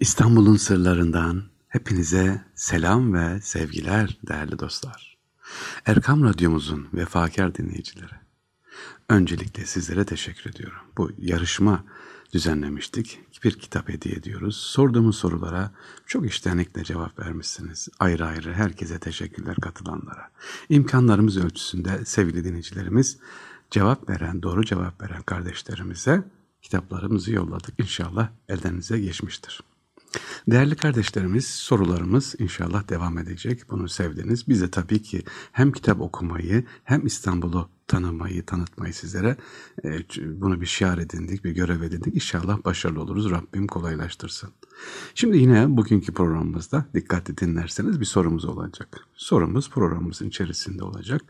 İstanbul'un sırlarından hepinize selam ve sevgiler değerli dostlar. Erkam Radyomuzun vefakar dinleyicileri. Öncelikle sizlere teşekkür ediyorum. Bu yarışma düzenlemiştik. Bir kitap hediye ediyoruz. Sorduğumuz sorulara çok iştenlikle cevap vermişsiniz. Ayrı ayrı herkese teşekkürler katılanlara. İmkanlarımız ölçüsünde sevgili dinleyicilerimiz cevap veren, doğru cevap veren kardeşlerimize kitaplarımızı yolladık. İnşallah ellerinize geçmiştir. Değerli kardeşlerimiz sorularımız inşallah devam edecek. Bunu sevdiniz. Biz de tabii ki hem kitap okumayı hem İstanbul'u tanımayı, tanıtmayı sizlere e, bunu bir şiar edindik, bir görev edindik. İnşallah başarılı oluruz. Rabbim kolaylaştırsın. Şimdi yine bugünkü programımızda dikkatli dinlerseniz bir sorumuz olacak. Sorumuz programımızın içerisinde olacak.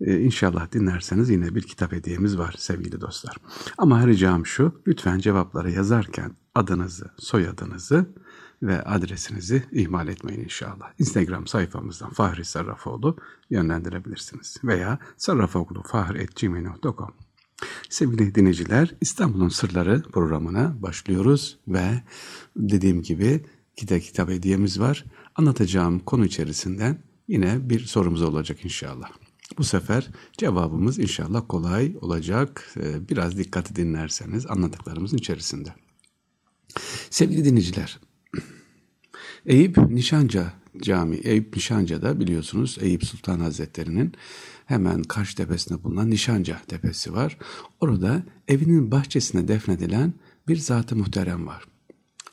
Ee, inşallah dinlerseniz yine bir kitap hediyemiz var sevgili dostlar. Ama ricam şu, lütfen cevapları yazarken adınızı, soyadınızı ve adresinizi ihmal etmeyin inşallah. Instagram sayfamızdan Fahri Sarrafoğlu yönlendirebilirsiniz. Veya sarrafoğlufahri.gmail.com Sevgili dinleyiciler, İstanbul'un Sırları programına başlıyoruz ve dediğim gibi kitap kitap hediyemiz var. Anlatacağım konu içerisinden yine bir sorumuz olacak inşallah. Bu sefer cevabımız inşallah kolay olacak. Ee, biraz dikkati dinlerseniz anlattıklarımızın içerisinde. Sevgili dinleyiciler, Eyüp Nişanca Cami, Eyüp Nişanca'da biliyorsunuz Eyüp Sultan Hazretleri'nin hemen karşı tepesinde bulunan Nişanca Tepesi var. Orada evinin bahçesine defnedilen bir zat-ı muhterem var.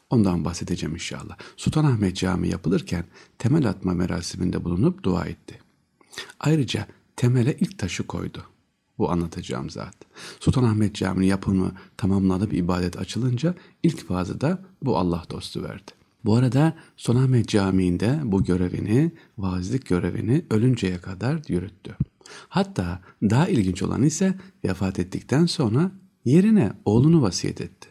Ondan bahsedeceğim inşallah. Sultanahmet Camii yapılırken temel atma merasiminde bulunup dua etti. Ayrıca temele ilk taşı koydu. Bu anlatacağım zat. Sultanahmet Camii yapımı tamamlanıp ibadet açılınca ilk vaazı da bu Allah dostu verdi. Bu arada Sultanahmet Camii'nde bu görevini, vaazlık görevini ölünceye kadar yürüttü. Hatta daha ilginç olan ise vefat ettikten sonra yerine oğlunu vasiyet etti.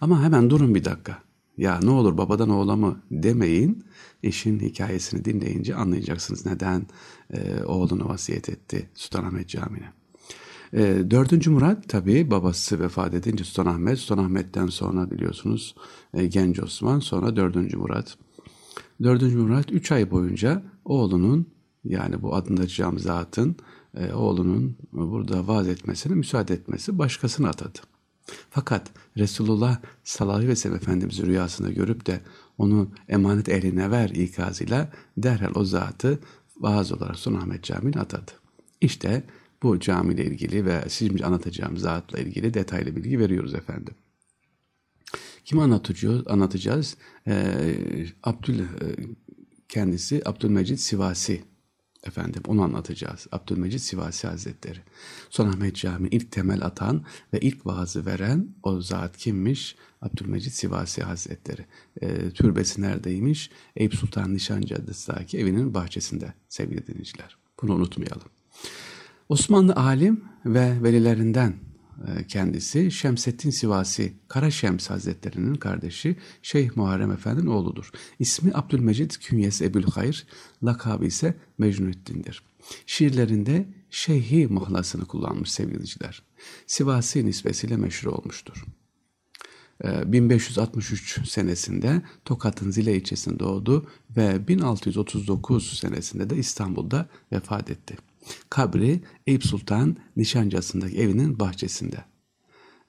Ama hemen durun bir dakika. Ya ne olur babadan oğula mı demeyin. İşin hikayesini dinleyince anlayacaksınız neden e, oğlunu vasiyet etti Sultanahmet Camii'ne. E, dördüncü Murat tabi babası vefat edince Sultanahmet, Sultanahmet'ten sonra biliyorsunuz e, Genç Osman, sonra dördüncü Murat. Dördüncü Murat üç ay boyunca oğlunun yani bu adındacağım zatın e, oğlunun burada vaaz etmesine müsaade etmesi başkasını atadı. Fakat Resulullah sallallahu aleyhi ve sellem Efendimiz'i rüyasında görüp de onu emanet eline ver ikazıyla derhal o zatı vaaz olarak Sultanahmet Camii'ne atadı. İşte bu camiyle ilgili ve şimdi anlatacağım zatla ilgili detaylı bilgi veriyoruz efendim. Kim anlatacağız? Anlatacağız. Ee, Abdül e, kendisi Abdülmecid Sivasi efendim onu anlatacağız. Abdülmecid Sivasi Hazretleri. Sultanahmet Camii ilk temel atan ve ilk vaazı veren o zat kimmiş? Abdülmecid Sivasi Hazretleri. E, türbesi neredeymiş? Eyüp Sultan Nişan Caddesi'ndeki evinin bahçesinde sevgili dinleyiciler. Bunu unutmayalım. Osmanlı alim ve velilerinden e, kendisi Şemsettin Sivasi Kara Şems Hazretleri'nin kardeşi Şeyh Muharrem Efendi'nin oğludur. İsmi Abdülmecid Künyes Ebül Hayr, lakabı ise Mecnüddin'dir. Şiirlerinde Şeyhi mahlasını kullanmış sevgiliciler. Sivasi nisbesiyle meşhur olmuştur. 1563 e, senesinde Tokat'ın Zile ilçesinde doğdu ve 1639 senesinde de İstanbul'da vefat etti. Kabri Eyüp Sultan Nişancası'ndaki evinin bahçesinde.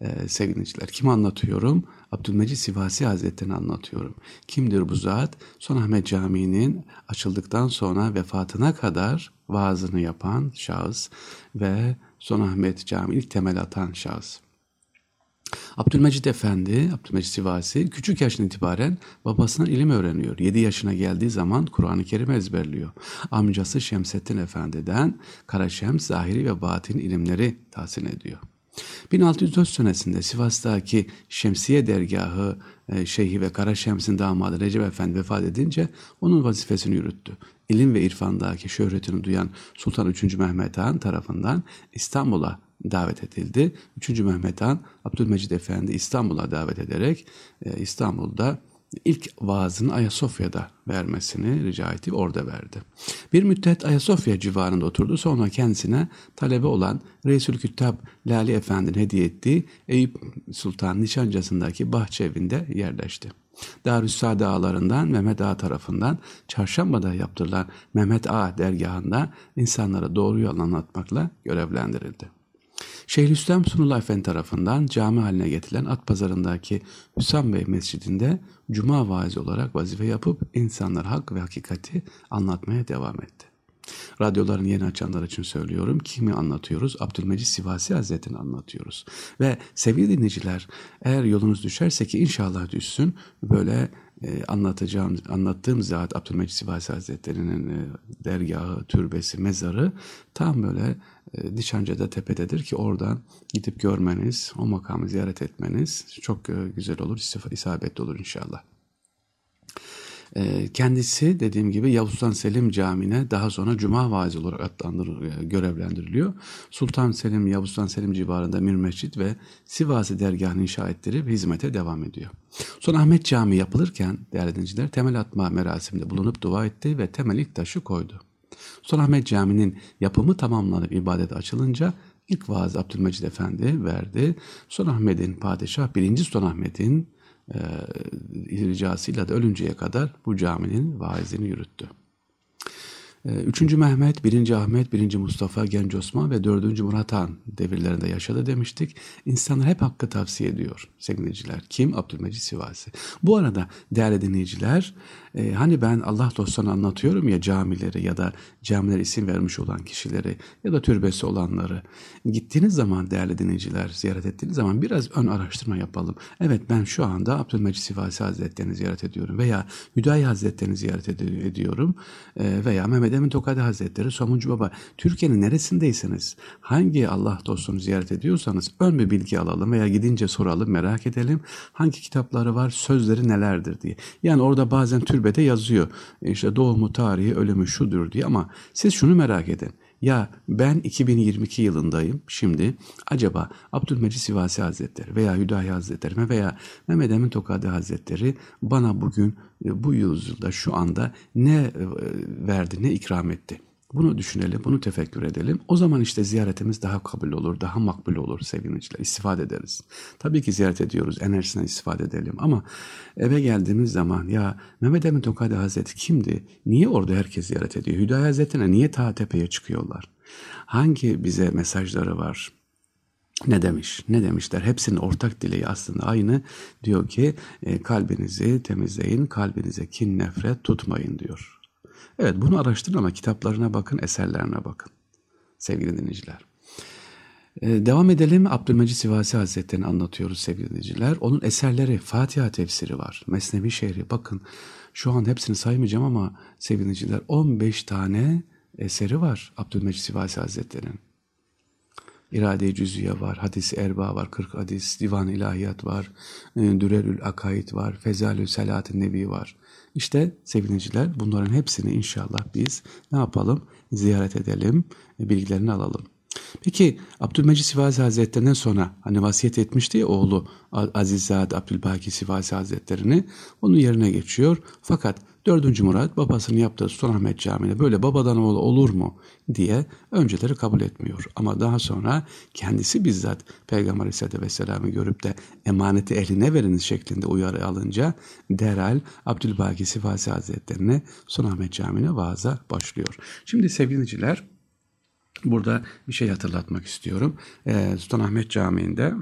Ee, sevgiliciler kim anlatıyorum? Abdülmecid Sivasi Hazretleri'ni anlatıyorum. Kimdir bu zat? Ahmet Camii'nin açıldıktan sonra vefatına kadar vaazını yapan şahıs ve Ahmet Camii ilk temel atan şahıs. Abdülmecid Efendi, Abdülmecid Sivasi küçük yaşından itibaren babasından ilim öğreniyor. 7 yaşına geldiği zaman Kur'an-ı Kerim ezberliyor. Amcası Şemsettin Efendi'den Karaşems, zahiri ve batin ilimleri tahsin ediyor. 1604 senesinde Sivas'taki Şemsiye dergahı e, Şeyhi ve Kara Şems'in damadı Recep Efendi vefat edince onun vazifesini yürüttü. İlim ve irfandaki şöhretini duyan Sultan 3. Mehmet Han tarafından İstanbul'a davet edildi. 3. Mehmet Han Abdülmecid Efendi İstanbul'a davet ederek e, İstanbul'da ilk vaazını Ayasofya'da vermesini rica etti orada verdi. Bir müddet Ayasofya civarında oturdu sonra kendisine talebe olan Reisül Küttab Lali Efendi'nin hediye ettiği Eyüp Sultan Nişancası'ndaki bahçe evinde yerleşti. Darüssade ağalarından Mehmet Ağa tarafından çarşambada yaptırılan Mehmet Ağa dergahında insanlara doğru yol anlatmakla görevlendirildi. Şeyhülislam Sunullah Efendi tarafından cami haline getirilen At Pazarı'ndaki Hüsam Bey Mescidi'nde cuma vaizi olarak vazife yapıp insanlar hak ve hakikati anlatmaya devam etti. Radyoların yeni açanlar için söylüyorum. Kimi anlatıyoruz? Abdülmecid Sivasi Hazretleri'ni anlatıyoruz. Ve sevgili dinleyiciler eğer yolunuz düşerse ki inşallah düşsün böyle e, anlatacağım, anlattığım zat Abdülmecid Sivasi Hazretleri'nin e, dergahı, türbesi, mezarı tam böyle e, Dişanca'da tepededir ki oradan gidip görmeniz, o makamı ziyaret etmeniz çok e, güzel olur, isabetli olur inşallah. Ee, kendisi dediğim gibi Yavuz Sultan Selim Camii'ne daha sonra Cuma vaizi olarak adlandırılıyor, görevlendiriliyor. Sultan Selim, Yavuz Sultan Selim civarında Mir Mescid ve Sivasi dergahını inşa ettirip hizmete devam ediyor. Sonra Ahmet Camii yapılırken değerli dinleyiciler temel atma merasiminde bulunup dua etti ve temel ilk taşı koydu. Sonra Ahmet Camii'nin yapımı tamamlanıp ibadet açılınca ilk vaaz Abdülmecid Efendi verdi. Sultan Ahmet'in padişah, birinci Sultan Ahmet'in e, ricasıyla da ölünceye kadar bu caminin vaizini yürüttü. Ee, üçüncü Mehmet, birinci Ahmet, birinci Mustafa, Genç Osman ve dördüncü Murat Han devirlerinde yaşadı demiştik. İnsanlar hep hakkı tavsiye ediyor sevgili dinleyiciler. Kim? Abdülmecid Sivasi. Bu arada değerli dinleyiciler, e, hani ben Allah dostlarını anlatıyorum ya camileri ya da camiler isim vermiş olan kişileri ya da türbesi olanları. Gittiğiniz zaman değerli dinleyiciler, ziyaret ettiğiniz zaman biraz ön araştırma yapalım. Evet ben şu anda Abdülmecid Sivasi Hazretleri'ni ziyaret ediyorum veya Hüdayi Hazretleri'ni ziyaret ediyorum e, veya Mehmet Emin Tokadi Hazretleri, Somuncu Baba, Türkiye'nin neresindeyseniz, hangi Allah dostunu ziyaret ediyorsanız ön bir bilgi alalım veya gidince soralım, merak edelim. Hangi kitapları var, sözleri nelerdir diye. Yani orada bazen türbede yazıyor. İşte doğumu, tarihi, ölümü şudur diye ama siz şunu merak edin. Ya ben 2022 yılındayım şimdi acaba Abdülmecid Sivasi Hazretleri veya Hüdayi Hazretleri veya Mehmet Emin Tokadi Hazretleri bana bugün e, bu yüzyılda şu anda ne e, verdi ne ikram etti? Bunu düşünelim, bunu tefekkür edelim. O zaman işte ziyaretimiz daha kabul olur, daha makbul olur sevgiliciler. İstifade ederiz. Tabii ki ziyaret ediyoruz, enerjisinden istifade edelim. Ama eve geldiğimiz zaman ya Mehmet Emin Tokadi Hazreti kimdi? Niye orada herkes ziyaret ediyor? Hüdayi Hazretleri'ne niye ta tepeye çıkıyorlar? Hangi bize mesajları var? Ne demiş? Ne demişler? Hepsinin ortak dileği aslında aynı. Diyor ki e, kalbinizi temizleyin, kalbinize kin nefret tutmayın diyor. Evet bunu araştırın ama kitaplarına bakın, eserlerine bakın sevgili dinleyiciler. Ee, devam edelim. Abdülmecid Sivasi Hazretleri'ni anlatıyoruz sevgili dinleyiciler. Onun eserleri, Fatiha tefsiri var. Mesnevi şehri. Bakın şu an hepsini saymayacağım ama sevgili dinleyiciler 15 tane eseri var Abdülmecid Sivasi Hazretleri'nin. İrade-i Cüzüye var, Hadis-i Erba var, 40 hadis, Divan-ı İlahiyat var, e, Dürerül Akaid var, Fezalü Selahat-ı Nebi var. İşte sevgiliciler bunların hepsini inşallah biz ne yapalım? Ziyaret edelim, bilgilerini alalım. Peki Abdülmecid Sivasi Hazretlerinden sonra hani vasiyet etmişti ya oğlu Azizade Abdülbaki Sivasi Hazretlerini onun yerine geçiyor. Fakat 4. Murat babasının yaptığı Sultanahmet Camii'ne böyle babadan oğlu olur mu diye önceleri kabul etmiyor. Ama daha sonra kendisi bizzat Peygamber Aleyhisselatü Vesselam'ı görüp de emaneti eline veriniz şeklinde uyarı alınca derhal Abdülbaki Sivasi Hazretlerine Sultanahmet Camii'ne vaaza başlıyor. Şimdi sevgiliciler burada bir şey hatırlatmak istiyorum. Ee, Sultanahmet Camii'nde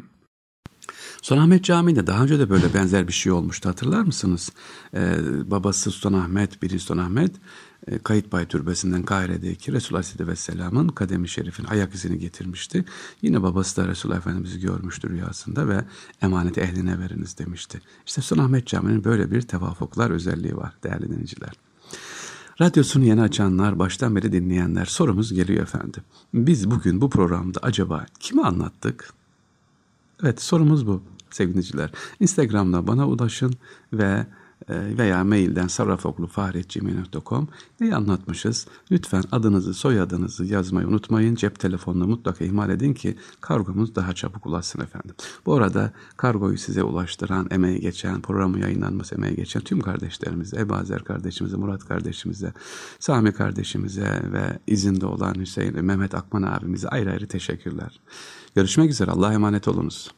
Sultanahmet Camii'nde daha önce de böyle benzer bir şey olmuştu hatırlar mısınız? Ee, babası Sultanahmet, biri Sultanahmet e, Kayıtbay Türbesi'nden Kahire'deki Resulullah Aleyhisselatü Vesselam'ın kademi şerifin ayak izini getirmişti. Yine babası da Resulullah Efendimiz'i görmüştür rüyasında ve emaneti ehline veriniz demişti. İşte Sultanahmet Camii'nin böyle bir tevafuklar özelliği var değerli dinleyiciler. Radyosunu yeni açanlar, baştan beri dinleyenler sorumuz geliyor efendim. Biz bugün bu programda acaba kimi anlattık? Evet sorumuz bu sevgiliciler. Instagram'da bana ulaşın ve veya mailden sarrafoglufahretgmail.com neyi anlatmışız? Lütfen adınızı, soyadınızı yazmayı unutmayın. Cep telefonunu mutlaka ihmal edin ki kargomuz daha çabuk ulaşsın efendim. Bu arada kargoyu size ulaştıran, emeği geçen, programı yayınlanması emeği geçen tüm kardeşlerimize, Ebazer kardeşimize, Murat kardeşimize, Sami kardeşimize ve izinde olan Hüseyin ve Mehmet Akman abimize ayrı ayrı teşekkürler. Görüşmek üzere. Allah'a emanet olunuz.